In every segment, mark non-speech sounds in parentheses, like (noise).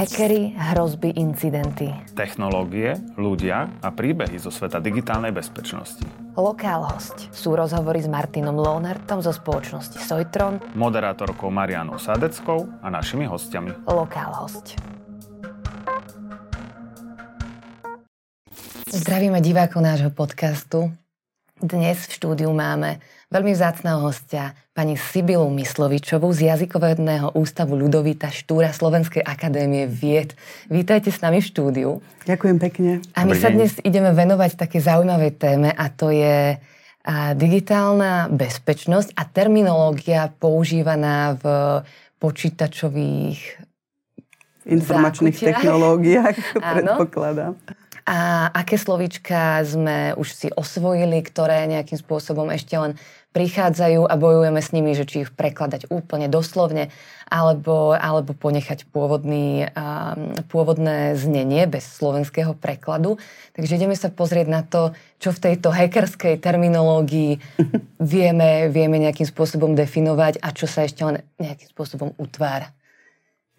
Hackery, hrozby, incidenty. Technológie, ľudia a príbehy zo sveta digitálnej bezpečnosti. Lokál host sú rozhovory s Martinom Lohnertom zo spoločnosti Sojtron, Moderátorkou Marianou Sadeckou a našimi hostiami. Lokál host. Zdravíme divákov nášho podcastu. Dnes v štúdiu máme veľmi vzácného hostia, pani Sibilu Myslovičovú z Jazykovedného ústavu Ľudovita Štúra Slovenskej akadémie vied. Vítajte s nami v štúdiu. Ďakujem pekne. A my sa dnes ideme venovať také zaujímavej téme a to je a digitálna bezpečnosť a terminológia používaná v počítačových informačných zákutiach. technológiách, (laughs) (laughs) predpokladám. A aké slovíčka sme už si osvojili, ktoré nejakým spôsobom ešte len prichádzajú a bojujeme s nimi, že či ich prekladať úplne doslovne, alebo, alebo ponechať pôvodný, um, pôvodné znenie bez slovenského prekladu. Takže ideme sa pozrieť na to, čo v tejto hackerskej terminológii (laughs) vieme, vieme nejakým spôsobom definovať a čo sa ešte len nejakým spôsobom utvára.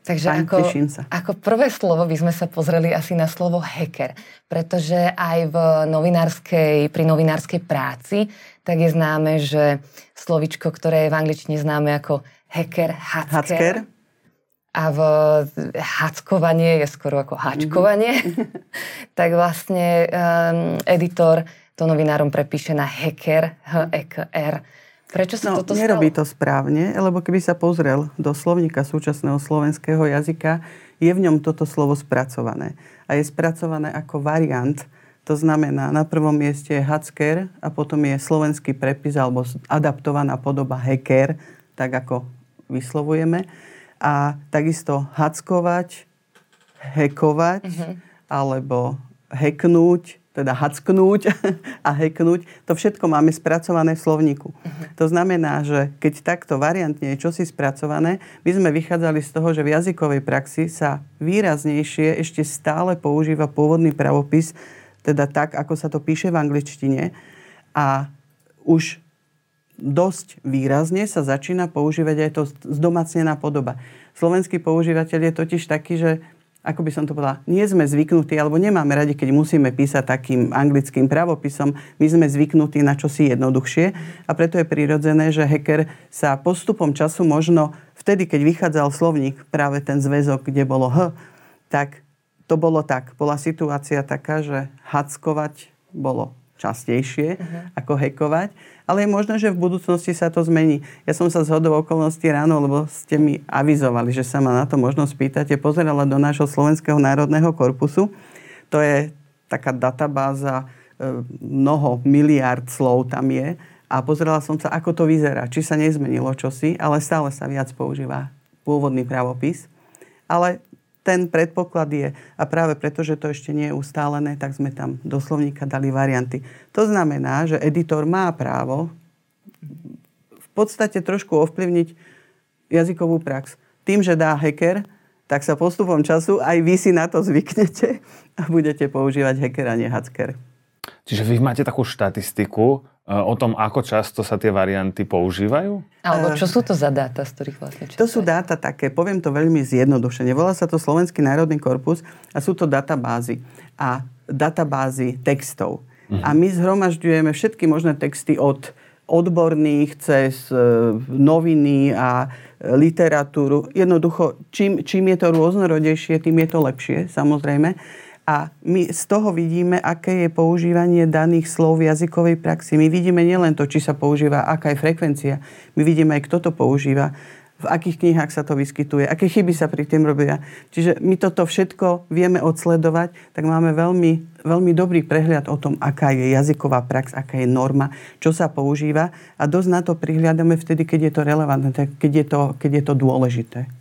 Takže Fajn, ako, sa. ako prvé slovo by sme sa pozreli asi na slovo hacker, pretože aj v novinárskej, pri novinárskej práci tak je známe, že slovičko, ktoré je v angličtine známe ako hacker, hacker, hacker. a v hackovanie je skoro ako hačkovanie, mm-hmm. (laughs) tak vlastne um, editor to novinárom prepíše na hacker, H-E-K-R, Prečo sa no, toto nerobí stalo? to správne, lebo keby sa pozrel do slovníka súčasného slovenského jazyka, je v ňom toto slovo spracované. A je spracované ako variant, to znamená, na prvom mieste je hacker a potom je slovenský prepis alebo adaptovaná podoba hacker, tak ako vyslovujeme. A takisto hackovať, hekovať uh-huh. alebo hacknúť, teda hacknúť (laughs) a hacknúť, to všetko máme spracované v slovníku. Uh-huh. To znamená, že keď takto variantne je čosi spracované, my sme vychádzali z toho, že v jazykovej praxi sa výraznejšie ešte stále používa pôvodný pravopis, teda tak, ako sa to píše v angličtine. A už dosť výrazne sa začína používať aj to zdomacnená podoba. Slovenský používateľ je totiž taký, že ako by som to povedala, nie sme zvyknutí, alebo nemáme radi, keď musíme písať takým anglickým pravopisom. My sme zvyknutí na čosi jednoduchšie a preto je prirodzené, že hacker sa postupom času možno vtedy, keď vychádzal slovník, práve ten zväzok, kde bolo H, tak to bolo tak. Bola situácia taká, že hackovať bolo častejšie uh-huh. ako hekovať ale je možné, že v budúcnosti sa to zmení. Ja som sa z hodou okolností ráno, lebo ste mi avizovali, že sa ma na to možno spýtate, pozerala do nášho Slovenského národného korpusu. To je taká databáza, e, mnoho miliard slov tam je a pozerala som sa, ako to vyzerá. Či sa nezmenilo čosi, ale stále sa viac používa pôvodný pravopis. Ale ten predpoklad je, a práve preto, že to ešte nie je ustálené, tak sme tam do slovníka dali varianty. To znamená, že editor má právo v podstate trošku ovplyvniť jazykovú prax. Tým, že dá hacker, tak sa postupom času aj vy si na to zvyknete a budete používať hacker a nie hacker. Čiže vy máte takú štatistiku, E, o tom, ako často sa tie varianty používajú? Alebo čo sú to za dáta, z ktorých vlastne často? To sú dáta také, poviem to veľmi zjednodušene. Volá sa to Slovenský národný korpus a sú to databázy. A databázy textov. Uh-huh. A my zhromažďujeme všetky možné texty od odborných cez e, noviny a literatúru. Jednoducho, čím, čím je to rôznorodejšie, tým je to lepšie, samozrejme. A my z toho vidíme, aké je používanie daných slov v jazykovej praxi. My vidíme nielen to, či sa používa, aká je frekvencia. My vidíme aj, kto to používa, v akých knihách sa to vyskytuje, aké chyby sa pri tým robia. Čiže my toto všetko vieme odsledovať, tak máme veľmi, veľmi dobrý prehľad o tom, aká je jazyková prax, aká je norma, čo sa používa a dosť na to prihľadáme vtedy, keď je to relevantné, keď je to, keď je to dôležité.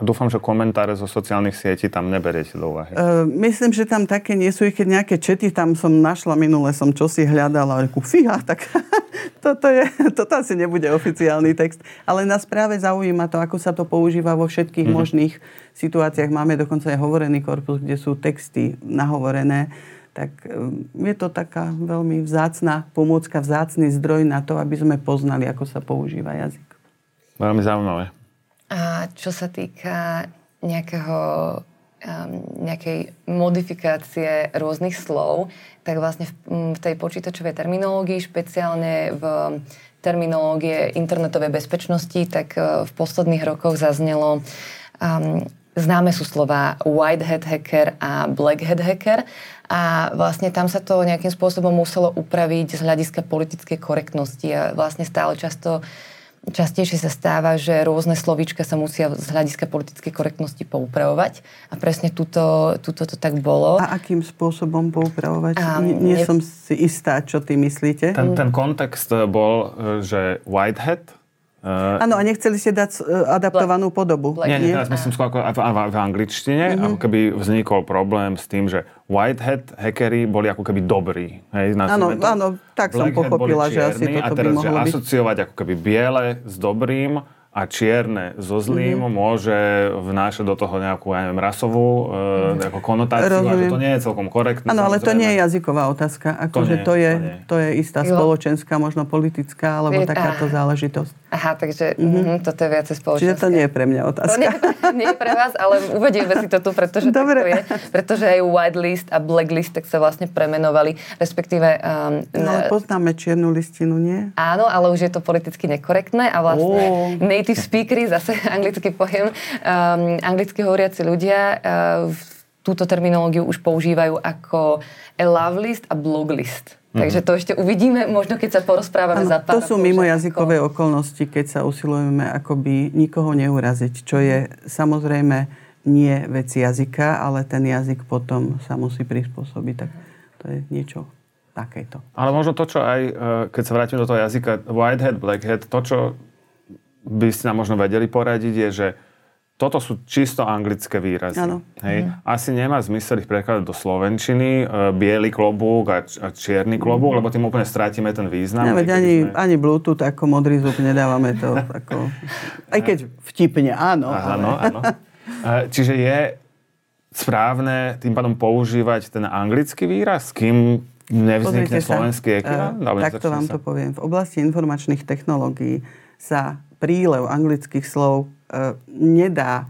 A dúfam, že komentáre zo sociálnych sietí tam neberiete do úvahy. Uh, myslím, že tam také nie sú, keď nejaké čety tam som našla minule, som čosi hľadala a reku, fíha, tak (laughs) toto, je, toto asi nebude oficiálny text. Ale nás práve zaujíma to, ako sa to používa vo všetkých mm-hmm. možných situáciách. Máme dokonca aj hovorený korpus, kde sú texty nahovorené. Tak je to taká veľmi vzácná pomôcka, vzácný zdroj na to, aby sme poznali, ako sa používa jazyk. Veľmi zaujímavé. A čo sa týka nejakého nejakej modifikácie rôznych slov, tak vlastne v, v tej počítačovej terminológii, špeciálne v terminológie internetovej bezpečnosti, tak uh, v posledných rokoch zaznelo um, Známe sú slova white hat hacker a black hat hacker. A vlastne tam sa to nejakým spôsobom muselo upraviť z hľadiska politickej korektnosti a vlastne stále často častejšie sa stáva, že rôzne slovíčka sa musia z hľadiska politickej korektnosti poupravovať a presne tuto, tuto to tak bolo. A akým spôsobom poupravovať? Um, Nie ne... som si istá, čo ty myslíte. Ten, ten kontext bol, že white hat Uh, Áno, a nechceli ste dať uh, adaptovanú podobu. Nie, nie, teraz myslím skôr ako v, v angličtine, uh-huh. ako keby vznikol problém s tým, že Whitehead hackery boli ako keby dobrí. Hej, áno, áno, tak Black som pochopila, že asi toto a teraz, by mohlo že byť. asociovať ako keby biele s dobrým a čierne so zlým mm-hmm. môže vnášať do toho nejakú, ja neviem, rasovú e, ako konotáciu Rozumiem. a že to nie je celkom korektné. Áno, ale to nie je jazyková otázka. Akože to, to, je, to, to je istá spoločenská, možno politická, alebo je, takáto aha. záležitosť. Aha, takže mm-hmm. toto je viacej spoločenské. Čiže to nie je pre mňa otázka. To nie, nie je pre vás, ale uvedieme si to tu, pretože Dobre. to je. Pretože aj whitelist a blacklist tak sa vlastne premenovali, respektíve... Um, no, ale poznáme čiernu listinu, nie? Áno, ale už je to politicky nekorektné a vlastne oh native speakery, zase (laughs) anglický pojem, um, anglicky hovoriaci ľudia uh, túto terminológiu už používajú ako a love list a blog list. Mm-hmm. Takže to ešte uvidíme, možno keď sa porozprávame ano, za pár To sú mimojazykové ako... okolnosti, keď sa usilujeme akoby nikoho neuraziť, čo je samozrejme nie vec jazyka, ale ten jazyk potom sa musí prispôsobiť. Tak to je niečo takéto. Ale možno to, čo aj, e, keď sa vrátim do toho jazyka, whitehead, blackhead, to, čo by ste nám možno vedeli poradiť, je, že toto sú čisto anglické výrazy. Hej. Mm. Asi nemá zmysel ich prekladať do slovenčiny, e, biely klobúk a, a čierny klobúk, mm. lebo tým úplne strátime ten význam. Ja, ani, sme... ani Bluetooth ako modrý zub nedávame to. (laughs) ako, aj keď vtipne, áno. Áno, ale... áno. E, čiže je správne tým pádom používať ten anglický výraz, kým nevznikne slovenský ekvivalent? Uh, takto vám sa. to poviem. V oblasti informačných technológií sa prílev anglických slov e, nedá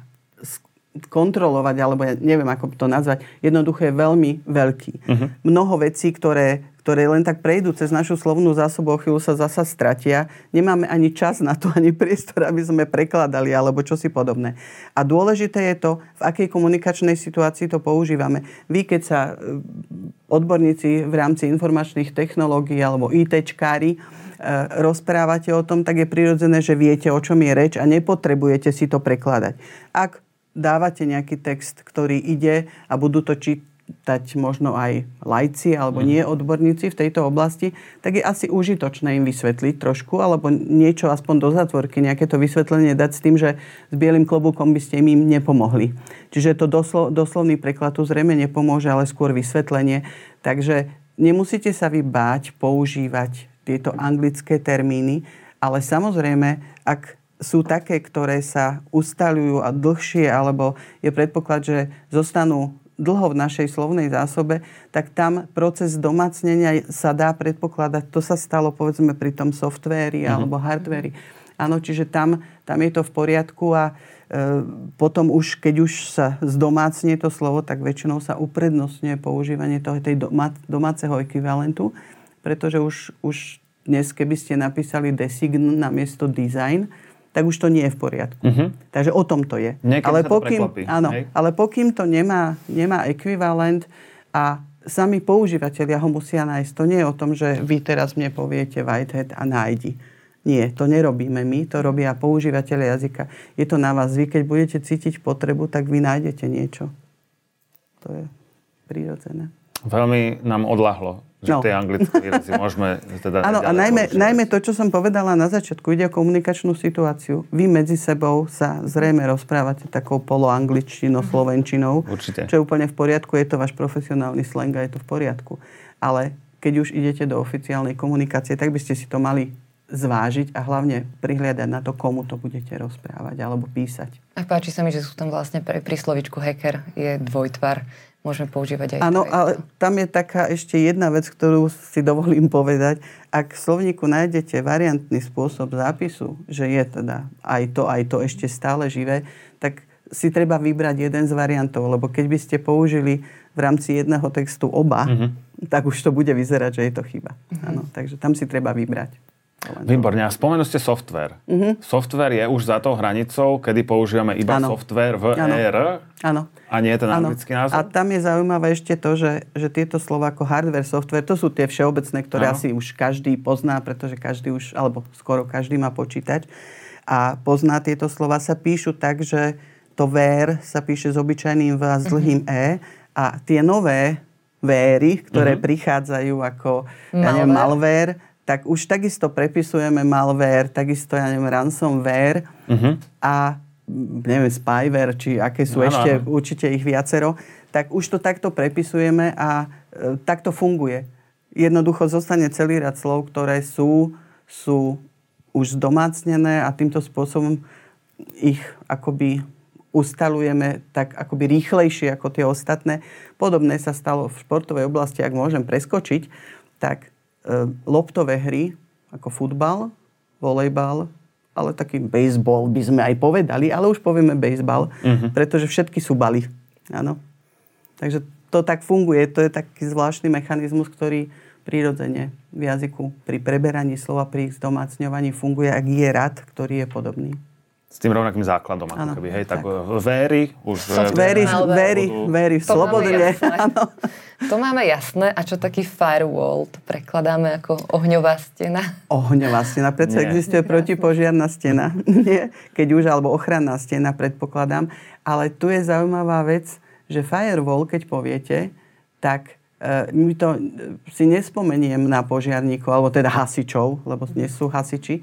kontrolovať, alebo ja neviem, ako to nazvať, jednoducho je veľmi veľký. Uh-huh. Mnoho vecí, ktoré, ktoré len tak prejdú cez našu slovnú zásobu, o chvíľu sa zasa stratia. Nemáme ani čas na to, ani priestor, aby sme prekladali, alebo čosi podobné. A dôležité je to, v akej komunikačnej situácii to používame. Vy, keď sa e, odborníci v rámci informačných technológií alebo ITčkári Eh, rozprávate o tom, tak je prirodzené, že viete, o čom je reč a nepotrebujete si to prekladať. Ak dávate nejaký text, ktorý ide a budú to čítať možno aj lajci alebo mhm. nie odborníci v tejto oblasti, tak je asi užitočné im vysvetliť trošku, alebo niečo aspoň do zatvorky, nejaké to vysvetlenie dať s tým, že s bielým klobúkom by ste im nepomohli. Čiže to doslo, doslovný preklad tu zrejme nepomôže, ale skôr vysvetlenie. Takže nemusíte sa vy báť používať tieto anglické termíny, ale samozrejme, ak sú také, ktoré sa ustaľujú a dlhšie, alebo je predpoklad, že zostanú dlho v našej slovnej zásobe, tak tam proces domácnenia sa dá predpokladať. To sa stalo povedzme pri tom softvéri mm-hmm. alebo hardvéri. Áno, čiže tam, tam je to v poriadku a e, potom už, keď už sa zdomácne to slovo, tak väčšinou sa uprednostňuje používanie toho, tej doma, domáceho ekvivalentu pretože už, už dnes, keby ste napísali design na miesto design, tak už to nie je v poriadku. Uh-huh. Takže o tom to je. Niekedy ale, pokým, to áno, ale pokým to nemá, nemá ekvivalent a sami používateľia ho musia nájsť. To nie je o tom, že vy teraz mne poviete Whitehead a nájdi. Nie, to nerobíme my, to robia používateľe jazyka. Je to na vás. Vy, keď budete cítiť potrebu, tak vy nájdete niečo. To je prirodzené. Veľmi nám odlahlo že no. tie anglické výrazy (laughs) môžeme teda Áno, a najmä, najmä to, čo som povedala na začiatku, ide o komunikačnú situáciu. Vy medzi sebou sa zrejme rozprávate takou poloangličtinou, slovenčinou. Určite. Čo je úplne v poriadku, je to váš profesionálny slang a je to v poriadku. Ale keď už idete do oficiálnej komunikácie, tak by ste si to mali zvážiť a hlavne prihliadať na to, komu to budete rozprávať alebo písať. A páči sa mi, že sú tam vlastne pri, pri slovičku hacker je dvojtvar môžeme používať aj Áno, ale tam je taká ešte jedna vec, ktorú si dovolím povedať. Ak v slovníku nájdete variantný spôsob zápisu, že je teda aj to, aj to ešte stále živé, tak si treba vybrať jeden z variantov, lebo keď by ste použili v rámci jedného textu oba, mm-hmm. tak už to bude vyzerať, že je to chyba. Mm-hmm. Ano, takže tam si treba vybrať. Výborne. A spomenuli ste software. Mm-hmm. Software je už za tou hranicou, kedy používame iba ano. software v ano. ER ano. a nie ten ano. anglický názov? A tam je zaujímavé ešte to, že, že tieto slova ako hardware, software, to sú tie všeobecné, ktoré ano. asi už každý pozná, pretože každý už, alebo skoro každý má počítať a pozná tieto slova, sa píšu tak, že to ver sa píše s obyčajným V a s dlhým mm-hmm. E a tie nové véry, ktoré mm-hmm. prichádzajú ako malware. Ja neviem, malware tak už takisto prepisujeme malware, takisto, ja neviem, ransomware uh-huh. a neviem, spyware, či aké sú no, ešte, no. určite ich viacero, tak už to takto prepisujeme a e, takto funguje. Jednoducho zostane celý rad slov, ktoré sú, sú už zdomácnené a týmto spôsobom ich akoby ustalujeme tak akoby rýchlejšie ako tie ostatné. Podobné sa stalo v športovej oblasti, ak môžem preskočiť, tak loptové hry, ako futbal, volejbal, ale taký baseball by sme aj povedali, ale už povieme baseball, uh-huh. pretože všetky sú baly. Áno. Takže to tak funguje, to je taký zvláštny mechanizmus, ktorý prirodzene v jazyku pri preberaní slova, pri zdomácňovaní funguje, ak je rad, ktorý je podobný. S tým rovnakým základom, ako keby, hej, tak, tak véry, už... Véry, véry, véry, slobodne, áno. To máme jasné. A čo taký firewall? To prekladáme ako ohňová stena. Ohňová stena. Predsa existuje protipožiarná stena. (laughs) Nie, keď už, alebo ochranná stena, predpokladám. Ale tu je zaujímavá vec, že firewall, keď poviete, tak e, my to si nespomeniem na požiarníkov, alebo teda hasičov, lebo nie sú hasiči,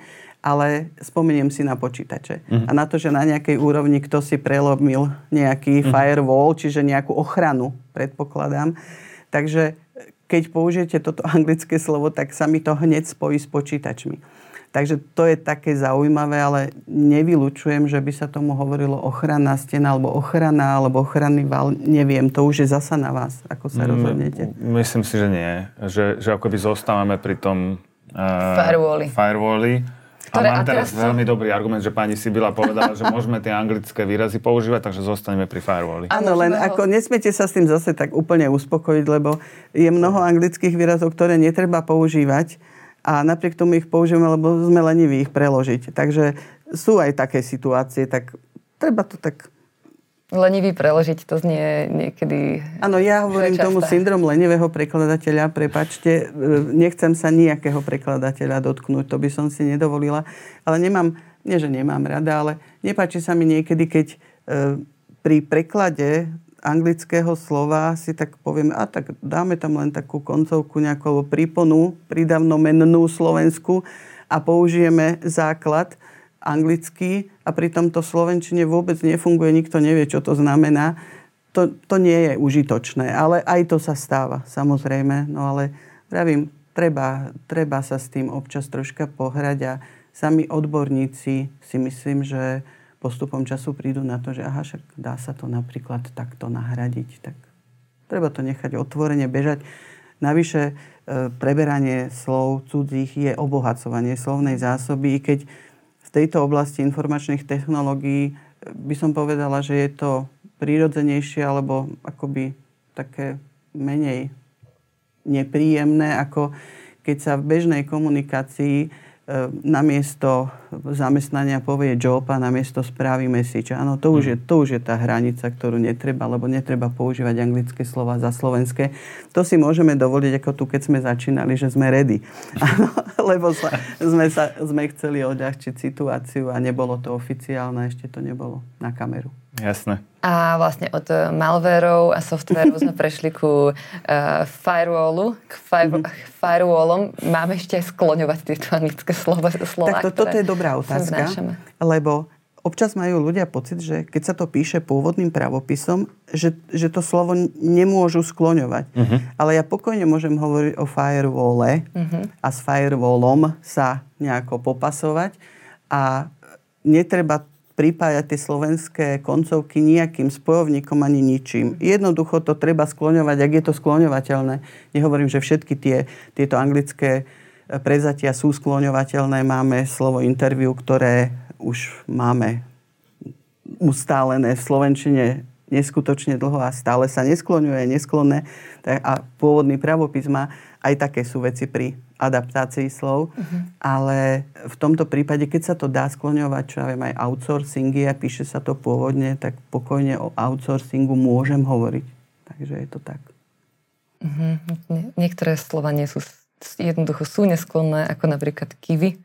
ale spomeniem si na počítače. Uh-huh. A na to, že na nejakej úrovni kto si prelomil nejaký uh-huh. firewall, čiže nejakú ochranu, predpokladám, Takže keď použijete toto (laughs) anglické slovo, tak sa mi to hneď spojí s počítačmi. Takže to je také zaujímavé, ale nevylučujem, že by sa tomu hovorilo ochranná stena, alebo ochrana, alebo ochranný val. Neviem, to už je zasa na vás, ako sa rozhodnete. Myslím si, že nie. Že, že akoby zostávame pri tom uh, firewalli. firewalli ktoré, a mám teraz, teraz veľmi dobrý argument, že pani Sibila povedala, že môžeme tie anglické výrazy používať, takže zostaneme pri firewalli. Áno, len ho... ako nesmiete sa s tým zase tak úplne uspokojiť, lebo je mnoho anglických výrazov, ktoré netreba používať a napriek tomu ich použijeme, lebo sme leniví ich preložiť. Takže sú aj také situácie, tak treba to tak Lenivý preložiť, to znie niekedy... Áno, ja hovorím tomu syndrom lenivého prekladateľa, prepačte, e, nechcem sa nejakého prekladateľa dotknúť, to by som si nedovolila, ale nemám, nie že nemám rada, ale nepáči sa mi niekedy, keď e, pri preklade anglického slova si tak povieme, a tak dáme tam len takú koncovku nejakú príponu, prídavno mennú Slovensku a použijeme základ anglicky a pritom to Slovenčine vôbec nefunguje, nikto nevie, čo to znamená. To, to nie je užitočné, ale aj to sa stáva, samozrejme. No ale pravím, treba, treba sa s tým občas troška pohrať a sami odborníci si myslím, že postupom času prídu na to, že aha, však dá sa to napríklad takto nahradiť. Tak treba to nechať otvorene bežať. Navyše e, preberanie slov cudzích je obohacovanie slovnej zásoby, i keď tejto oblasti informačných technológií by som povedala, že je to prírodzenejšie alebo akoby také menej nepríjemné, ako keď sa v bežnej komunikácii E, namiesto zamestnania povie job a namiesto správy message. Áno, to už, je, to už je tá hranica, ktorú netreba, lebo netreba používať anglické slova za slovenské. To si môžeme dovoliť, ako tu, keď sme začínali, že sme ready. (laughs) Áno, lebo sa, sme, sa, sme chceli odľahčiť situáciu a nebolo to oficiálne, ešte to nebolo na kameru. Jasné. A vlastne od eh, malverov a softverov sme (laughs) prešli ku uh, firewallu, k fi- mm-hmm. firewallom. Máme ešte aj skloňovať tieto anglické slova, slova Tak to, toto je dobrá otázka, lebo občas majú ľudia pocit, že keď sa to píše pôvodným pravopisom, že, že to slovo nemôžu skloňovať. Uh-huh. Ale ja pokojne môžem hovoriť o firewalle uh-huh. a s firewallom sa nejako popasovať a netreba pripájať tie slovenské koncovky nejakým spojovníkom ani ničím. Jednoducho to treba skloňovať, ak je to skloňovateľné. Nehovorím, že všetky tie, tieto anglické e, prezatia sú skloňovateľné. Máme slovo interview, ktoré už máme ustálené v Slovenčine neskutočne dlho a stále sa neskloňuje, nesklonné. A pôvodný pravopis má aj také sú veci pri adaptácii slov, uh-huh. ale v tomto prípade, keď sa to dá skloňovať, čo ja viem, aj outsourcingy a píše sa to pôvodne, tak pokojne o outsourcingu môžem hovoriť. Takže je to tak. Uh-huh. niektoré slova nie sú jednoducho sú nesklonné, ako napríklad kiwi.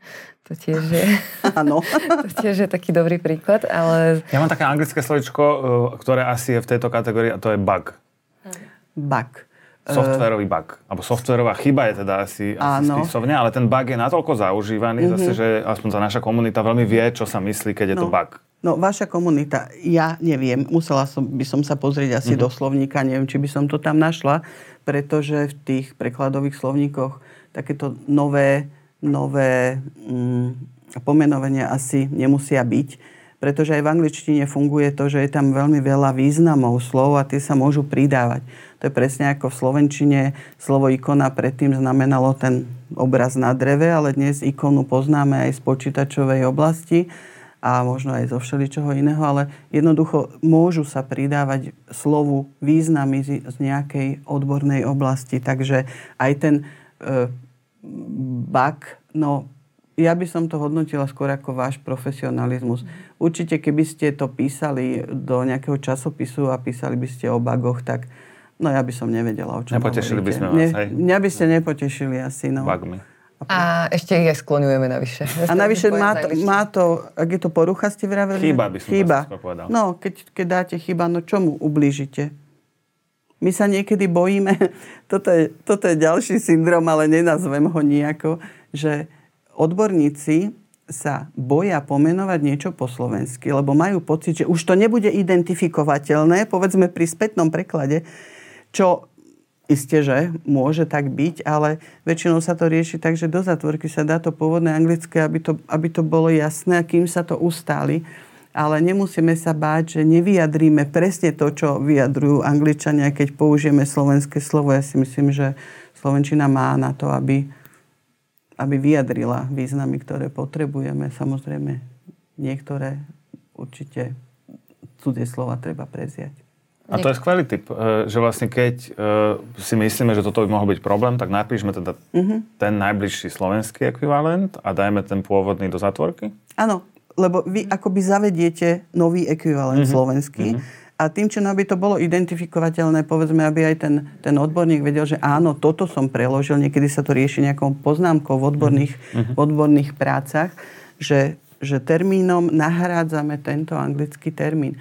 To tiež je, (laughs) (laughs) to tiež je taký dobrý príklad, ale... Ja mám také anglické slovičko, uh, ktoré asi je v tejto kategórii a to je bug. Bug. Softwarový bug. Alebo softwarová chyba je teda asi, asi spisovne, ale ten bug je natoľko zaužívaný, mm-hmm. zase, že aspoň tá naša komunita veľmi vie, čo sa myslí, keď je no. to bug. No, vaša komunita, ja neviem, musela som, by som sa pozrieť asi mm-hmm. do slovníka, neviem, či by som to tam našla, pretože v tých prekladových slovníkoch takéto nové, nové mm, pomenovania asi nemusia byť, pretože aj v angličtine funguje to, že je tam veľmi veľa významov slov a tie sa môžu pridávať. To je presne ako v slovenčine slovo ikona predtým znamenalo ten obraz na dreve, ale dnes ikonu poznáme aj z počítačovej oblasti a možno aj zo všeličoho iného, ale jednoducho môžu sa pridávať slovu významy z, nejakej odbornej oblasti. Takže aj ten e, bak, no ja by som to hodnotila skôr ako váš profesionalizmus. Určite, keby ste to písali do nejakého časopisu a písali by ste o bagoch, tak no ja by som nevedela, o čom Nepotešili hovoríte. by sme vás, ne, hej? Mňa by ste nepotešili asi, no. Bagmi. A ešte ich aj skloňujeme navyše. A navyše má to, má to, ak je to porucha, ste vraveli? Chyba by som chyba. povedal. No, keď, keď dáte chyba, no čomu ublížite? My sa niekedy bojíme, (laughs) toto je, toto je ďalší syndrom, ale nenazvem ho nejako, že odborníci sa boja pomenovať niečo po slovensky, lebo majú pocit, že už to nebude identifikovateľné, povedzme pri spätnom preklade, čo Isté, že môže tak byť, ale väčšinou sa to rieši tak, že do zatvorky sa dá to pôvodné anglické, aby to, aby to bolo jasné, kým sa to ustáli. Ale nemusíme sa báť, že nevyjadríme presne to, čo vyjadrujú angličania, keď použijeme slovenské slovo. Ja si myslím, že Slovenčina má na to, aby, aby vyjadrila významy, ktoré potrebujeme. Samozrejme, niektoré určite cudzie slova treba preziať. A to je skvelý tip, e, že vlastne keď e, si myslíme, že toto by mohol byť problém, tak napíšme teda uh-huh. ten najbližší slovenský ekvivalent a dajme ten pôvodný do zatvorky? Áno, lebo vy akoby zavediete nový ekvivalent uh-huh. slovenský uh-huh. a tým, čo aby to bolo identifikovateľné, povedzme, aby aj ten, ten odborník vedel, že áno, toto som preložil, niekedy sa to rieši nejakou poznámkou v odborných, uh-huh. v odborných prácach, že, že termínom nahrádzame tento anglický termín.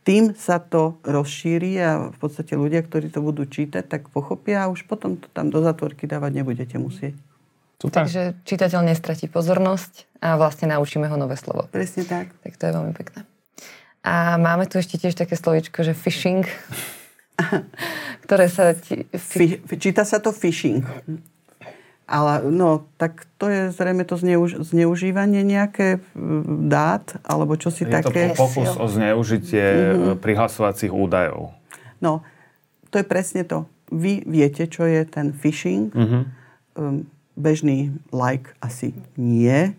Tým sa to rozšíri a v podstate ľudia, ktorí to budú čítať, tak pochopia a už potom to tam do zatvorky dávať nebudete musieť. Super. Takže čitateľ nestratí pozornosť a vlastne naučíme ho nové slovo. Presne tak. Tak to je veľmi pekné. A máme tu ešte tiež také slovičko, že phishing, (laughs) ktoré sa... Ti, fi, číta sa to phishing. Ale no, tak to je zrejme to zneuž- zneužívanie nejaké dát, alebo čo si je také... Je to pokus o zneužitie mm-hmm. prihlasovacích údajov. No, to je presne to. Vy viete, čo je ten phishing. Mm-hmm. bežný like asi nie.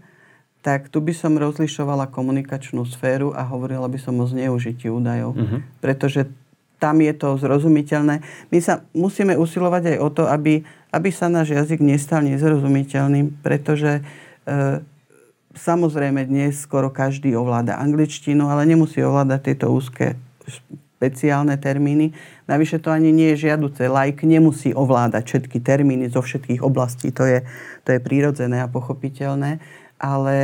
Tak tu by som rozlišovala komunikačnú sféru a hovorila by som o zneužití údajov. Mm-hmm. Pretože tam je to zrozumiteľné. My sa musíme usilovať aj o to, aby aby sa náš jazyk nestal nezrozumiteľným, pretože e, samozrejme dnes skoro každý ovláda angličtinu, ale nemusí ovládať tieto úzke špeciálne termíny. Navyše to ani nie je žiaduce. Like nemusí ovládať všetky termíny zo všetkých oblastí. To je, to je prírodzené a pochopiteľné. Ale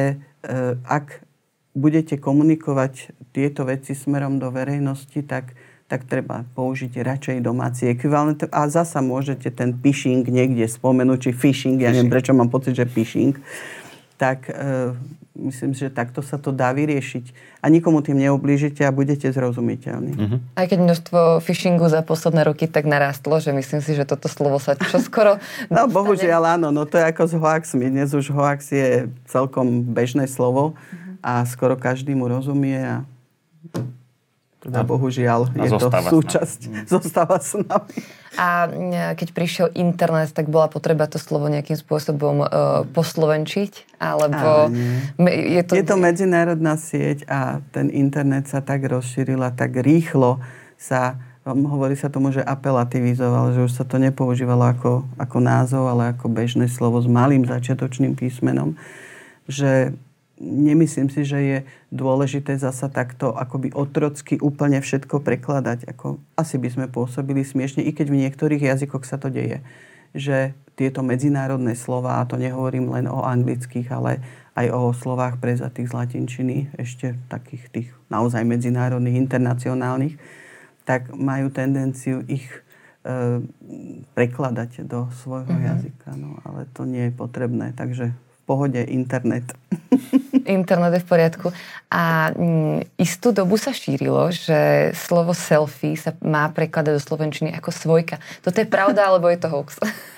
e, ak budete komunikovať tieto veci smerom do verejnosti, tak tak treba použiť radšej domáci ekvivalent. A zasa môžete ten phishing niekde spomenúť, či phishing, ja neviem prečo mám pocit, že phishing. Tak e, myslím že takto sa to dá vyriešiť. A nikomu tým neublížite a budete zrozumiteľní. Uh-huh. Aj keď množstvo phishingu za posledné roky tak narastlo, že myslím si, že toto slovo sa čoskoro... (laughs) no bohužiaľ áno, no to je ako s hoaxmi. Dnes už hoax je celkom bežné slovo uh-huh. a skoro každý mu rozumie a teda bohužiaľ je to súčasť, s mm. zostáva s nami. A keď prišiel internet, tak bola potreba to slovo nejakým spôsobom uh, poslovenčiť? Alebo je to... je to medzinárodná sieť a ten internet sa tak rozšíril a tak rýchlo sa hovorí sa tomu, že apelativizoval, že už sa to nepoužívalo ako, ako názov, ale ako bežné slovo s malým začiatočným písmenom, že nemyslím si, že je dôležité zasa takto akoby otrocky úplne všetko prekladať. Ako, asi by sme pôsobili smiešne, i keď v niektorých jazykoch sa to deje. Že tieto medzinárodné slova, a to nehovorím len o anglických, ale aj o slovách prezatých z latinčiny, ešte takých tých naozaj medzinárodných, internacionálnych, tak majú tendenciu ich e, prekladať do svojho mm-hmm. jazyka. No, ale to nie je potrebné, takže pohode internet. (laughs) Internet je v poriadku. A mm, istú dobu sa šírilo, že slovo selfie sa má prekladať do slovenčiny ako svojka. Toto je pravda, alebo je to hoax?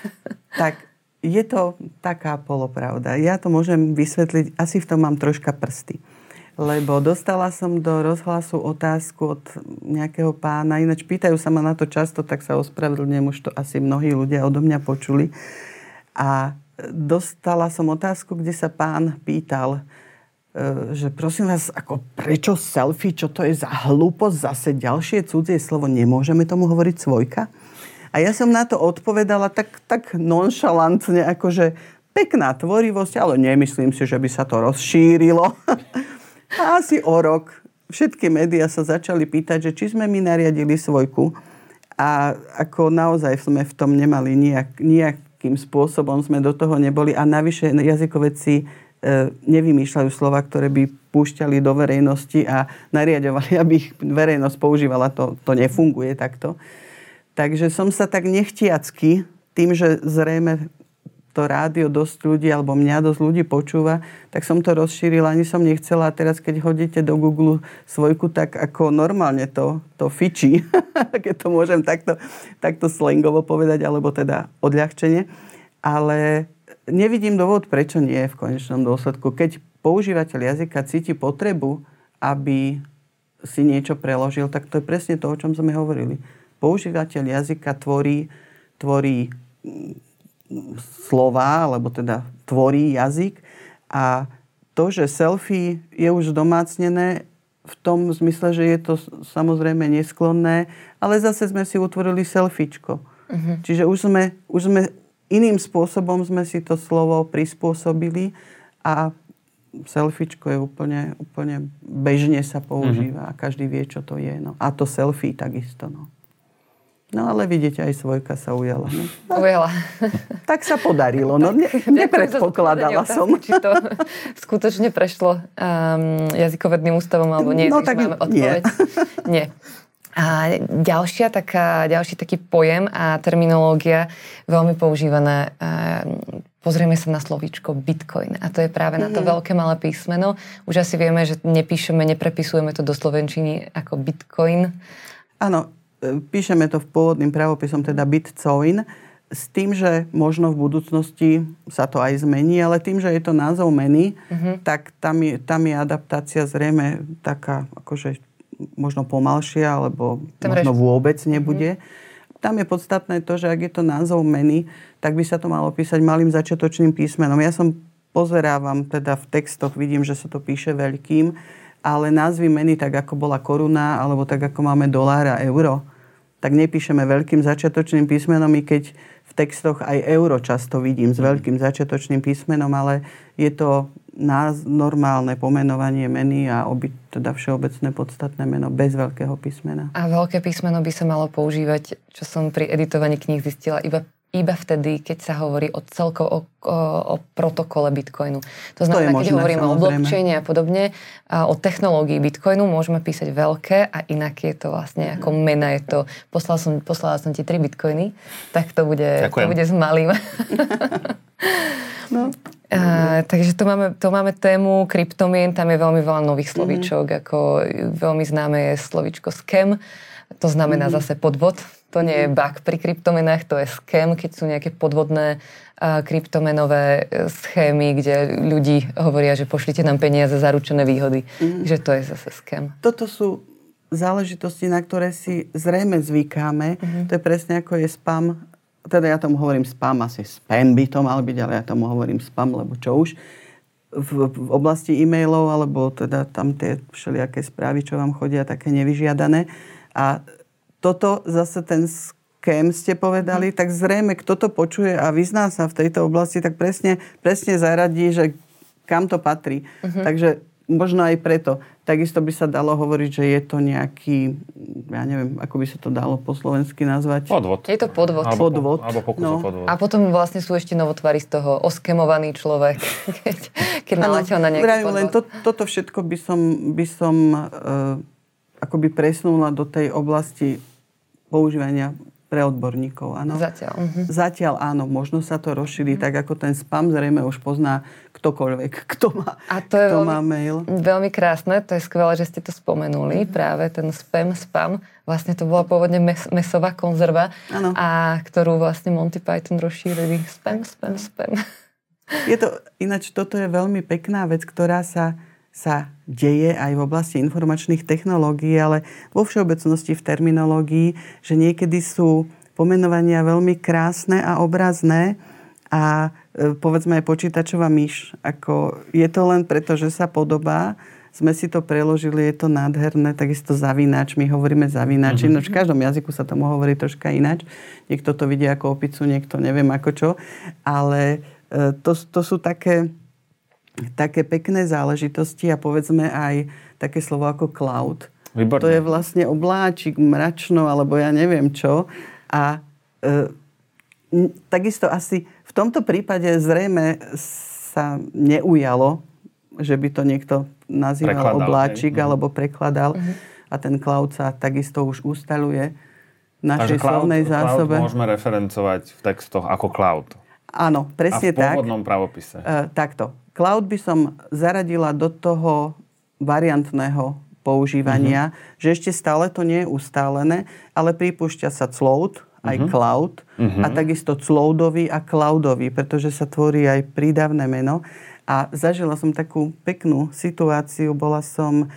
(laughs) tak, je to taká polopravda. Ja to môžem vysvetliť, asi v tom mám troška prsty. Lebo dostala som do rozhlasu otázku od nejakého pána, ináč pýtajú sa ma na to často, tak sa ospravedlňujem, už to asi mnohí ľudia odo mňa počuli. A dostala som otázku, kde sa pán pýtal, e, že prosím vás, ako prečo selfie, čo to je za hlúposť, zase ďalšie cudzie slovo, nemôžeme tomu hovoriť svojka? A ja som na to odpovedala tak, tak nonšalantne, akože pekná tvorivosť, ale nemyslím si, že by sa to rozšírilo. (laughs) A asi o rok všetky médiá sa začali pýtať, že či sme my nariadili svojku. A ako naozaj sme v tom nemali nijak, nijak akým spôsobom sme do toho neboli. A navyše jazykovedci e, nevymýšľajú slova, ktoré by púšťali do verejnosti a nariadovali, (laughs) aby ich verejnosť používala. To, to nefunguje takto. Takže som sa tak nechtiacky, tým, že zrejme to rádio dosť ľudí, alebo mňa dosť ľudí počúva, tak som to rozšírila, ani som nechcela. A teraz, keď hodíte do Google svojku, tak ako normálne to, to fičí, (laughs) keď to môžem takto, takto slangovo povedať, alebo teda odľahčenie. Ale nevidím dôvod, prečo nie v konečnom dôsledku. Keď používateľ jazyka cíti potrebu, aby si niečo preložil, tak to je presne to, o čom sme hovorili. Používateľ jazyka tvorí, tvorí slova, alebo teda tvorí jazyk. A to, že selfie je už domácnené v tom zmysle, že je to samozrejme nesklonné, ale zase sme si utvorili selfiečko. Uh-huh. Čiže už sme, už sme iným spôsobom sme si to slovo prispôsobili a selfiečko je úplne, úplne bežne sa používa uh-huh. a každý vie, čo to je. No. A to selfie takisto. No. No ale vidíte, aj svojka sa ujala. No. Ujala. (laughs) Tak sa podarilo. No, ne, nepredpokladala som. Či to (laughs) skutočne prešlo um, jazykovedným ústavom, alebo nie. No tak máme odpoveď. Nie. (laughs) nie. A ďalšia taká, ďalší taký pojem a terminológia veľmi používané. Um, pozrieme sa na slovíčko Bitcoin. A to je práve mm-hmm. na to mhm. veľké malé písmeno. Už asi vieme, že nepíšeme, neprepisujeme to do slovenčiny ako Bitcoin. Áno, píšeme to v pôvodným pravopisom, teda Bitcoin, s tým, že možno v budúcnosti sa to aj zmení, ale tým, že je to názov meny, uh-huh. tak tam je, tam je adaptácia zrejme taká, akože možno pomalšia, alebo tam možno reš... vôbec nebude. Uh-huh. Tam je podstatné to, že ak je to názov meny, tak by sa to malo písať malým začiatočným písmenom. Ja som pozerávam teda v textoch, vidím, že sa to píše veľkým, ale názvy meny, tak ako bola koruna, alebo tak ako máme dolár a euro, tak nepíšeme veľkým začiatočným písmenom, i keď v textoch aj euro často vidím s mhm. veľkým začiatočným písmenom, ale je to nás normálne pomenovanie meny a oby teda všeobecné podstatné meno bez veľkého písmena. A veľké písmeno by sa malo používať, čo som pri editovaní kníh zistila, iba iba vtedy, keď sa hovorí o celko o, o, o protokole Bitcoinu. To znamená, to možné, keď hovoríme samozrejme. o blockchaine a podobne, a o technológii Bitcoinu, môžeme písať veľké a inak je to vlastne ako mena. Je to, poslal som, poslala som ti tri Bitcoiny, tak to bude, to bude s malým. (laughs) no. A, takže to máme, to máme tému kryptomien, tam je veľmi veľa nových slovíčok, mm-hmm. ako veľmi známe je slovíčko scam, to znamená mm-hmm. zase podvod, to nie je mhm. bug pri kryptomenách, to je scam, keď sú nejaké podvodné kryptomenové e, schémy, kde ľudí hovoria, že pošlite nám peniaze, zaručené výhody. Mm. Že to je zase scam. Toto sú záležitosti, na ktoré si zrejme zvykáme. Uh-huh. To je presne ako je spam. Teda ja tomu hovorím spam, asi spam by to mal byť, ale ja tomu hovorím spam, lebo čo už. V, v oblasti e-mailov, alebo teda tam tie všelijaké správy, čo vám chodia, také nevyžiadané. A toto zase ten scam ste povedali, uh-huh. tak zrejme kto to počuje a vyzná sa v tejto oblasti, tak presne, presne zaradí, že kam to patrí. Uh-huh. Takže možno aj preto. Takisto by sa dalo hovoriť, že je to nejaký, ja neviem, ako by sa to dalo po slovensky nazvať. Podvod. Je to podvod. Alebo, podvod. Alebo pokus no. podvod. A potom vlastne sú ešte novotvary z toho oskemovaný človek, (laughs) keď, keď naletel na nejaký podvod. Len to, toto všetko by som, by som uh, akoby presnula do tej oblasti používania pre odborníkov, áno. Zatiaľ. Uh-huh. Zatiaľ áno, možno sa to rozšíri, uh-huh. tak ako ten spam zrejme už pozná ktokoľvek, (laughs) kto má, A to je kto veľmi, má mail. Veľmi krásne, to je skvelé, že ste to spomenuli, uh-huh. práve ten spam, spam. Vlastne to bola pôvodne mes, mesová konzerva, ano. a ktorú vlastne Monty Python rozšírili. Spam, spam, spam. Je to, ináč toto je veľmi pekná vec, ktorá sa sa deje aj v oblasti informačných technológií, ale vo všeobecnosti v terminológii, že niekedy sú pomenovania veľmi krásne a obrazné a e, povedzme aj počítačová myš. Ako, je to len preto, že sa podobá, sme si to preložili, je to nádherné, takisto zavinač, my hovoríme zavinač, mm-hmm. no v každom jazyku sa tomu hovorí troška ináč. Niekto to vidí ako opicu, niekto neviem ako čo, ale e, to, to sú také také pekné záležitosti a povedzme aj také slovo ako cloud. Výborné. To je vlastne obláčik, mračno, alebo ja neviem čo. A e, takisto asi v tomto prípade zrejme sa neujalo, že by to niekto nazýval prekladal, obláčik hej. Mhm. alebo prekladal. Uh-huh. A ten cloud sa takisto už ustaluje v našej Takže slovnej cloud, zásobe. Cloud môžeme referencovať v textoch ako cloud. Áno, presne tak. A v pôvodnom tak. pravopise. Uh, takto. Cloud by som zaradila do toho variantného používania, uh-huh. že ešte stále to nie je ustálené, ale pripúšťa sa cloud, aj uh-huh. cloud uh-huh. a takisto cloudový a cloudový, pretože sa tvorí aj prídavné meno. A zažila som takú peknú situáciu, bola som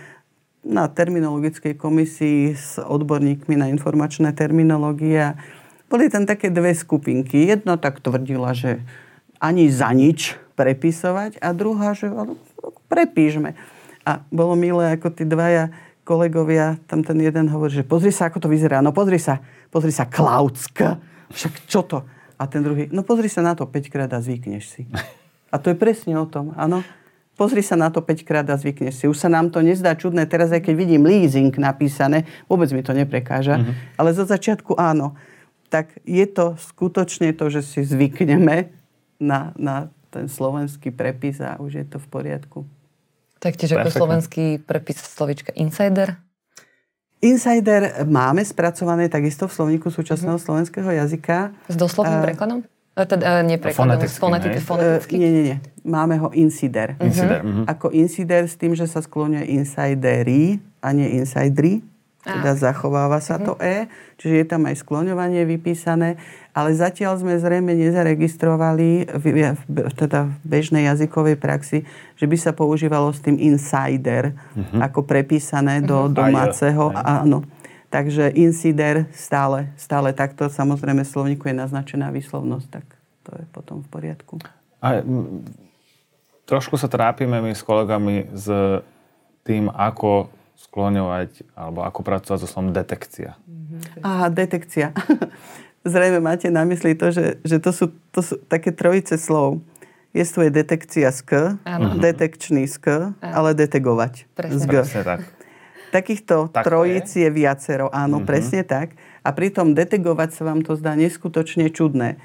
na terminologickej komisii s odborníkmi na informačné terminológie boli tam také dve skupinky. Jedna tak tvrdila, že ani za nič prepisovať a druhá, že prepíšme. A bolo milé, ako tí dvaja kolegovia, tam ten jeden hovorí, že pozri sa, ako to vyzerá. No pozri sa, pozri sa, Klaudska. Však čo to? A ten druhý, no pozri sa na to 5 krát a zvykneš si. A to je presne o tom, áno. Pozri sa na to 5 krát a zvykneš si. Už sa nám to nezdá čudné. Teraz aj keď vidím leasing napísané, vôbec mi to neprekáža. Mm-hmm. Ale zo začiatku áno. Tak je to skutočne to, že si zvykneme na, na ten slovenský prepis a už je to v poriadku. Taktiež ako slovenský prepis slovička insider? Insider máme spracované takisto v slovníku súčasného mm-hmm. slovenského jazyka. S doslovným uh, prekladom? Teda nie prekladom, foneticky, foneticky, foneticky. Uh, nie, nie, nie. Máme ho insider. Uh-huh. Insider. Uh-huh. Ako insider s tým, že sa skloňuje insidery a nie insidery. Teda zachováva sa to mhm. E, čiže je tam aj skloňovanie vypísané, ale zatiaľ sme zrejme nezaregistrovali v, v, teda v bežnej jazykovej praxi, že by sa používalo s tým insider uh-huh. ako prepísané do uh-huh. domáceho. Aj, áno. Takže insider stále, stále takto. Samozrejme, slovníku je naznačená výslovnosť, tak to je potom v poriadku. A, trošku sa trápime my s kolegami s tým, ako skloňovať alebo ako pracovať so slovom detekcia. Aha, detekcia. (laughs) Zrejme máte na mysli to, že, že to, sú, to sú také trojice slov. Je tu je detekcia z K, ano. detekčný z K, ale detegovať presne. z G. Presne tak. Takýchto tak trojíc je. je viacero, áno, uh-huh. presne tak. A pritom detegovať sa vám to zdá neskutočne čudné.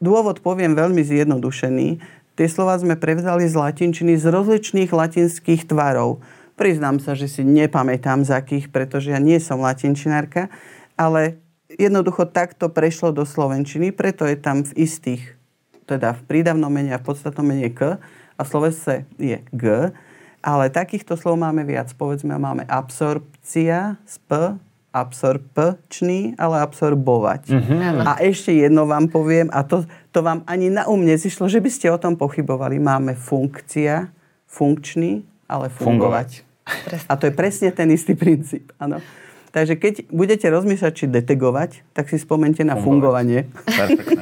Dôvod poviem veľmi zjednodušený. Tie slova sme prevzali z latinčiny z rozličných latinských tvarov. Priznám sa, že si nepamätám z akých, pretože ja nie som latinčinárka, ale jednoducho takto prešlo do slovenčiny, preto je tam v istých, teda v prídavnom mene a v podstatnom mene k a slovese je g, ale takýchto slov máme viac. Povedzme, máme absorpcia z p, absorpčný, ale absorbovať. Mm-hmm. A ešte jedno vám poviem, a to, to vám ani na um nezišlo, že by ste o tom pochybovali. Máme funkcia, funkčný, ale fungovať. fungovať. A to je presne ten istý princíp. Áno. Takže keď budete rozmýšľať, či detegovať, tak si spomente na fungovanie.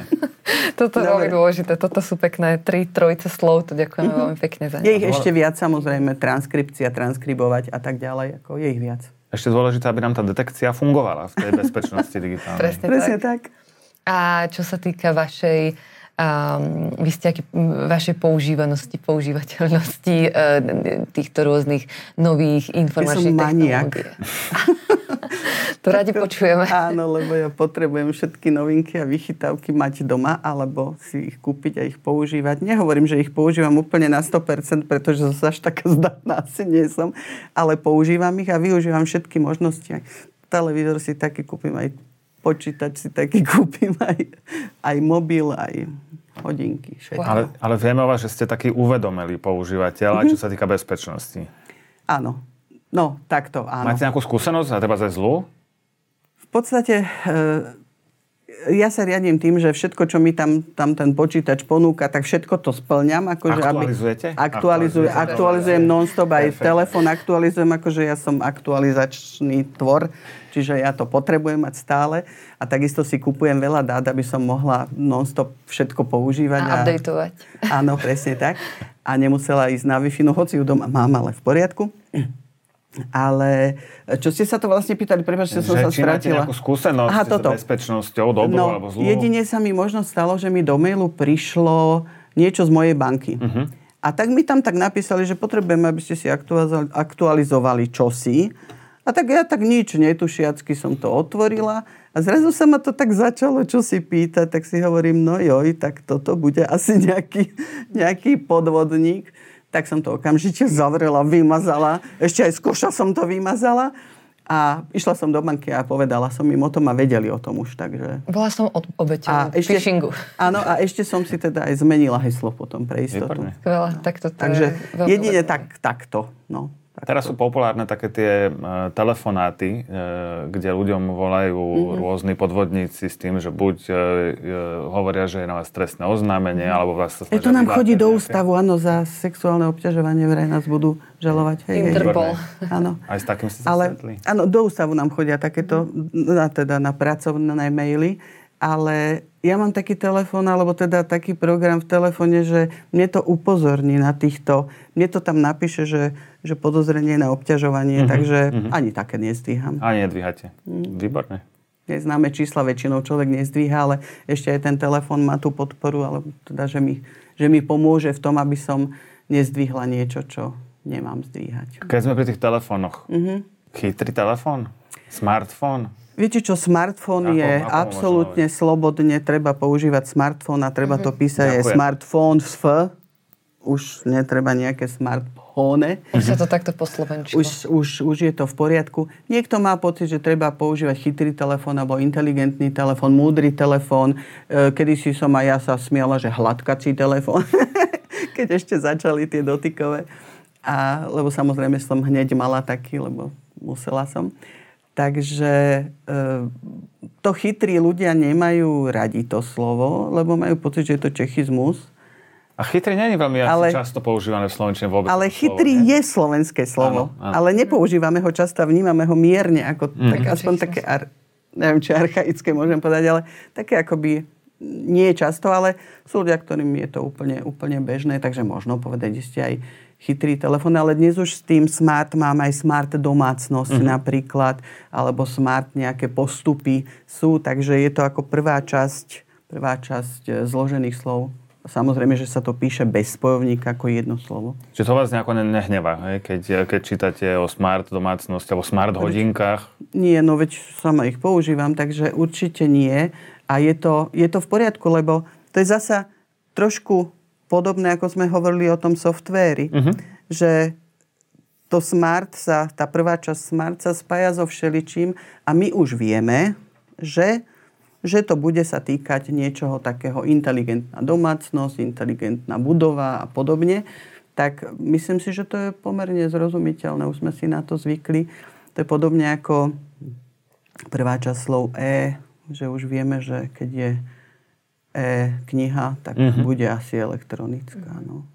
(laughs) Toto je veľmi dôležité. Toto sú pekné tri trojice slov. To ďakujeme mm-hmm. veľmi pekne za ne. Je ich ešte viac, samozrejme, transkripcia, transkribovať a tak ďalej. Ako je ich viac. Ešte dôležité, aby nám tá detekcia fungovala v tej bezpečnosti digitálnej. Presne, Presne tak. tak. A čo sa týka vašej um, vy ste aký, vašej používanosti, používateľnosti uh, týchto rôznych nových informačných technológií. (laughs) (laughs) to radi počujeme. Áno, lebo ja potrebujem všetky novinky a vychytávky mať doma, alebo si ich kúpiť a ich používať. Nehovorím, že ich používam úplne na 100%, pretože zase až taká (laughs) zdatná asi nie som, ale používam ich a využívam všetky možnosti. Televízor si taký kúpim aj počítač si taký (laughs) kúpim, aj, aj mobil, aj hodinky. Všetko. Ale, ale vieme o vás, že ste taký uvedomelý používateľ, mm-hmm. čo sa týka bezpečnosti. Áno. No, takto, áno. Máte nejakú skúsenosť a treba za zlú? V podstate e, ja sa riadím tým, že všetko, čo mi tam, tam ten počítač ponúka, tak všetko to splňam. Akože, Aktualizujete? Aby, aktualizujem, aktualizujem non-stop, aj Perfect. telefon aktualizujem, akože ja som aktualizačný tvor, čiže ja to potrebujem mať stále. A takisto si kupujem veľa dát, aby som mohla non-stop všetko používať. A, a updateovať. Áno, presne tak. A nemusela ísť na Wi-Fi, no hoci ju doma mám, ale v poriadku. Ale čo ste sa to vlastne pýtali, prepáčte, som sa stratila. nejakú skúsenosť Aha, toto. s bezpečnosťou, dobrú no, alebo zlú? Jedine sa mi možno stalo, že mi do mailu prišlo niečo z mojej banky. Uh-huh. A tak mi tam tak napísali, že potrebujeme, aby ste si aktualizovali čosi. A tak ja tak nič netušiacky som to otvorila a zrazu sa ma to tak začalo čo si pýtať, tak si hovorím, no joj, tak toto bude asi nejaký, (laughs) nejaký podvodník tak som to okamžite zavrela, vymazala. Ešte aj z koša som to vymazala. A išla som do banky a povedala som im o tom a vedeli o tom už, takže... Bola som od obeťou ešte, phishingu. Áno, a ešte som si teda aj zmenila heslo potom pre istotu. Skvelá, tak to Takže jedine tak, takto, no. Tak Teraz sú populárne také tie uh, telefonáty, uh, kde ľuďom volajú mm-hmm. rôzni podvodníci s tým, že buď uh, uh, hovoria, že je na vás trestné oznámenie, mm-hmm. alebo vás sa snažia... to nám chodí do ústavu, áno, za sexuálne obťažovanie vraj nás budú žalovať. Hej, Interpol. Hej. Áno. Aj s takým ste sa Ale, Áno, do ústavu nám chodia takéto, na, teda na pracovné maily ale ja mám taký telefón, alebo teda taký program v telefóne, že mne to upozorní na týchto, mne to tam napíše, že, že podozrenie na obťažovanie, mm-hmm, takže mm-hmm. ani také nezdvíham. Ani nedvíhate. Mm. Výborné. Neznáme čísla, väčšinou človek nezdvíha, ale ešte aj ten telefón má tú podporu, alebo teda, že mi, že mi pomôže v tom, aby som nezdvihla niečo, čo nemám zdvíhať. Keď sme pri tých telefónoch, mm-hmm. chytrý telefón? Smartfón? Viete čo, smartfón je ako absolútne slobodne, treba používať smartfón a treba to písať aj smartfón s F. Už netreba nejaké smartfóne. Už sa to takto po Slovensku. Už, už, už je to v poriadku. Niekto má pocit, že treba používať chytrý telefón alebo inteligentný telefón, múdry telefón. E, Kedy si som aj ja sa smiala, že hladkací telefón. (laughs) Keď ešte začali tie dotykové. A, lebo samozrejme som hneď mala taký, lebo musela som. Takže e, to chytrí ľudia nemajú radi to slovo, lebo majú pocit, že je to čechizmus. A chytrý je veľmi ale, často používané v slovenčine vôbec. Ale chytrý slovo, je slovenské slovo. Áno, áno. Ale nepoužívame ho často vnímame ho mierne. Ako, mm. tak, aspoň také, ar, neviem, či archaické môžem povedať, ale také akoby nie často, ale sú ľudia, ktorým je to úplne, úplne bežné, takže možno povedať ste aj chytrý telefón, ale dnes už s tým smart mám aj smart domácnosť mm-hmm. napríklad, alebo smart nejaké postupy sú, takže je to ako prvá časť, prvá časť e, zložených slov. Samozrejme, že sa to píše bez spojovníka ako jedno slovo. Čiže to vás nejako nehnevá, hej? Keď, keď čítate o smart domácnosti alebo smart hodinkách? Nie, no veď sama ich používam, takže určite nie. A je to, je to v poriadku, lebo to je zasa trošku podobné, ako sme hovorili o tom softvéri. Uh-huh. Že to smart sa, tá prvá časť smart sa spája so všeličím a my už vieme, že, že to bude sa týkať niečoho takého inteligentná domácnosť, inteligentná budova a podobne. Tak myslím si, že to je pomerne zrozumiteľné. Už sme si na to zvykli. To je podobne ako prvá časť slov E, že už vieme, že keď je e-kniha, tak mm-hmm. bude asi elektronická. No.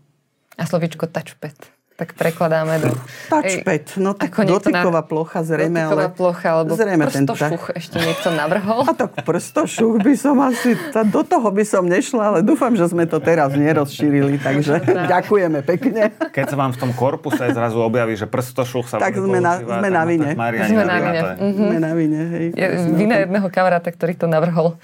A slovičko touchpad. Tak prekladáme do... Touchpad, no tak dotyková na, plocha zrejme, dotyková ale... plocha, alebo zrejme prstošuch ten, ešte niekto navrhol. A tak prstošuch by som asi, tá, do toho by som nešla, ale dúfam, že sme to teraz nerozšírili, takže (laughs) ďakujeme pekne. Keď sa vám v tom korpuse zrazu objaví, že prstošuch sa tak sme na, sme na vine. Sme na vine. Sme na vine, hej. Je, vina jedného kamaráta, ktorý to navrhol.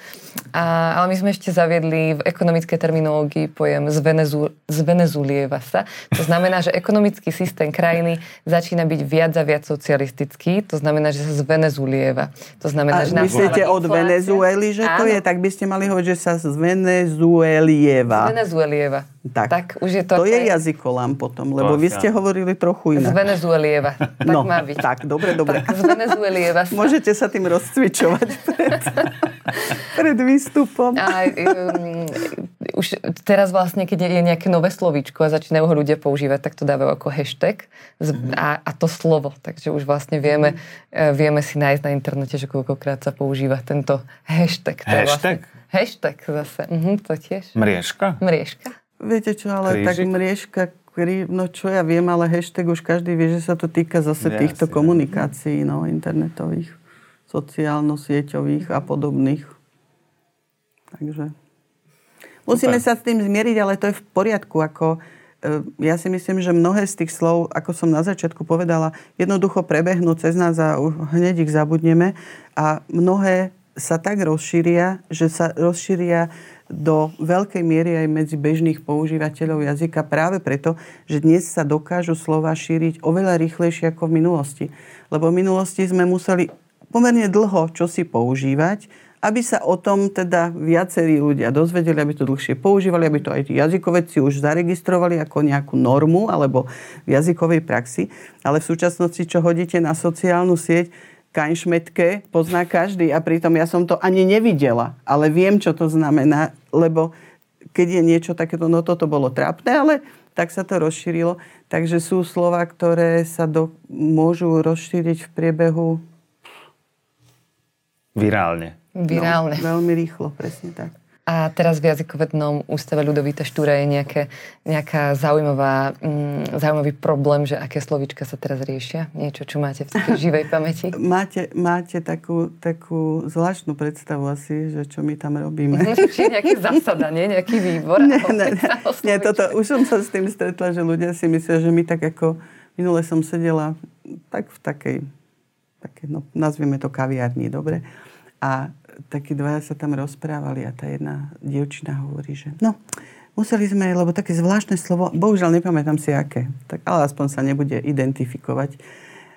A, ale my sme ešte zaviedli v ekonomickej terminológii pojem z, Venezu, z Venezulieva sa. To znamená, že ekonomický systém krajiny začína byť viac a viac socialistický. To znamená, že sa z Venezulieva. To znamená, a že myslíte od Venezuely, že to je? Tak by ste mali hovoriť, že sa z Venezuelieva. Z Venezuelieva. Tak, tak už je to... To je jazykolám potom, lebo vy ste hovorili trochu inak. Z Venezuelieva. Tak no, má byť. Tak, dobre, dobre. Tak z Venezuelieva. Môžete sa tým rozcvičovať pred, (laughs) pred výstupom. A, um, už teraz vlastne, keď je nejaké nové slovíčko a začínajú ho ľudia používať, tak to dávajú ako hashtag a, a to slovo. Takže už vlastne vieme, mm. vieme si nájsť na internete, že koľkokrát sa používa tento hashtag. To hashtag? Vlastne, hashtag zase. Mhm, to tiež. Mriežka? Mriežka. Viete čo, ale Krížik? tak mriežka, krí, no čo ja viem, ale hashtag už každý vie, že sa to týka zase ja, týchto komunikácií, no, internetových, sociálno-sieťových a podobných. Takže musíme Super. sa s tým zmieriť, ale to je v poriadku, ako e, ja si myslím, že mnohé z tých slov, ako som na začiatku povedala, jednoducho prebehnú cez nás a hneď ich zabudneme a mnohé sa tak rozšíria, že sa rozšíria do veľkej miery aj medzi bežných používateľov jazyka práve preto, že dnes sa dokážu slova šíriť oveľa rýchlejšie ako v minulosti. Lebo v minulosti sme museli pomerne dlho čosi používať, aby sa o tom teda viacerí ľudia dozvedeli, aby to dlhšie používali, aby to aj tí jazykovedci už zaregistrovali ako nejakú normu alebo v jazykovej praxi. Ale v súčasnosti, čo hodíte na sociálnu sieť, Kaňšmetke pozná každý a pritom ja som to ani nevidela, ale viem, čo to znamená, lebo keď je niečo takéto, no toto bolo trápne, ale tak sa to rozšírilo. Takže sú slova, ktoré sa do, môžu rozšíriť v priebehu... Virálne. Virálne. No, veľmi rýchlo, presne tak. A teraz v jazykovednom ústave Ľudovita Štúra je nejaké, nejaká zaujímavá, mm, zaujímavý problém, že aké slovička sa teraz riešia? Niečo, čo máte v takej (laughs) živej pamäti? Máte, máte takú, takú zvláštnu predstavu asi, že čo my tam robíme. (laughs) Či nejaké zasadanie, nejaký výbor? Nie, ne, ne, nie, toto, už som sa s tým stretla, že ľudia si myslia, že my tak ako... Minule som sedela tak v takej, také, no, nazvieme to kaviarni, dobre? A takí dvaja sa tam rozprávali a tá jedna dievčina hovorí, že no, museli sme, lebo také zvláštne slovo, bohužiaľ nepamätám si aké, tak, ale aspoň sa nebude identifikovať,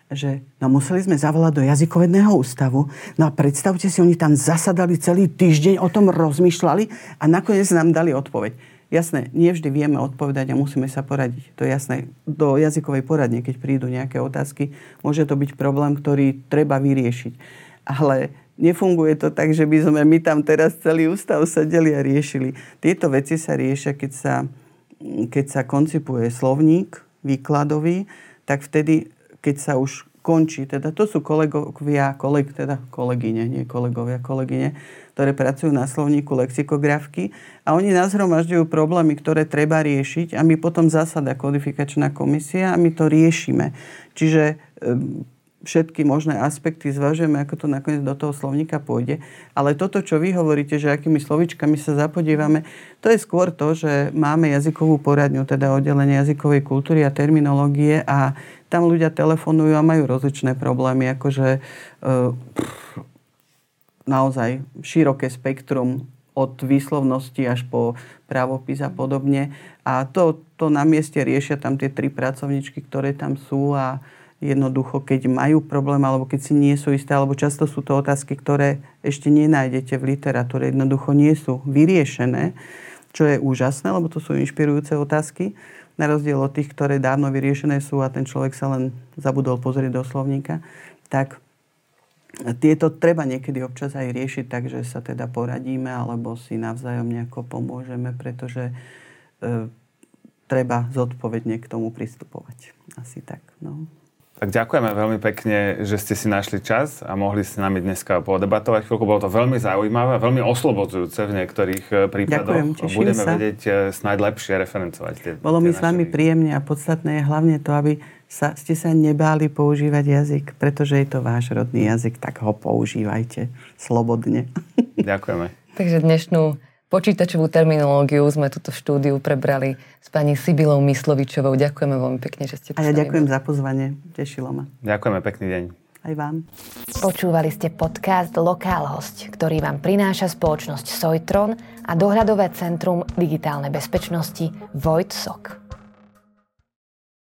že no museli sme zavolať do jazykovedného ústavu, no a predstavte si, oni tam zasadali celý týždeň, o tom rozmýšľali a nakoniec nám dali odpoveď. Jasné, nie vždy vieme odpovedať a musíme sa poradiť. To je jasné. Do jazykovej poradne, keď prídu nejaké otázky, môže to byť problém, ktorý treba vyriešiť. Ale nefunguje to tak, že by sme my tam teraz celý ústav sedeli a riešili. Tieto veci sa riešia, keď sa, keď sa koncipuje slovník výkladový, tak vtedy, keď sa už končí, teda to sú kolegovia, koleg, teda kolegyne, nie kolegovia, kolegyne, ktoré pracujú na slovníku lexikografky a oni nás hromažďujú problémy, ktoré treba riešiť a my potom zasada kodifikačná komisia a my to riešime. Čiže všetky možné aspekty zvažujeme, ako to nakoniec do toho slovníka pôjde. Ale toto, čo vy hovoríte, že akými slovičkami sa zapodívame, to je skôr to, že máme jazykovú poradňu, teda oddelenie jazykovej kultúry a terminológie a tam ľudia telefonujú a majú rozličné problémy, akože e, naozaj široké spektrum od výslovnosti až po právopis a podobne. A to, to na mieste riešia tam tie tri pracovničky, ktoré tam sú a jednoducho, keď majú problém alebo keď si nie sú isté, alebo často sú to otázky, ktoré ešte nenájdete v literatúre, jednoducho nie sú vyriešené, čo je úžasné, lebo to sú inšpirujúce otázky, na rozdiel od tých, ktoré dávno vyriešené sú a ten človek sa len zabudol pozrieť do slovníka, tak tieto treba niekedy občas aj riešiť tak, že sa teda poradíme alebo si navzájom nejako pomôžeme, pretože e, treba zodpovedne k tomu pristupovať. Asi tak. No. Tak ďakujeme veľmi pekne, že ste si našli čas a mohli s nami dneska podebatovať chvíľku. Bolo to veľmi zaujímavé, veľmi oslobodzujúce v niektorých eh, prípadoch. Ďakujem, Budeme sa. vedieť eh, snáď lepšie referencovať tie Bolo mi s vami príjemne a podstatné je hlavne to, aby sa, ste sa nebáli používať jazyk, pretože je to váš rodný jazyk, tak ho používajte slobodne. Ďakujeme. Takže dnešnú počítačovú terminológiu sme túto štúdiu prebrali s pani Sibilou Myslovičovou. Ďakujeme veľmi pekne, že ste tu A ja ďakujem boli. za pozvanie. Tešilo ma. Ďakujeme, pekný deň. Aj vám. Počúvali ste podcast Lokálhosť, ktorý vám prináša spoločnosť Sojtron a dohľadové centrum digitálnej bezpečnosti Vojtsok.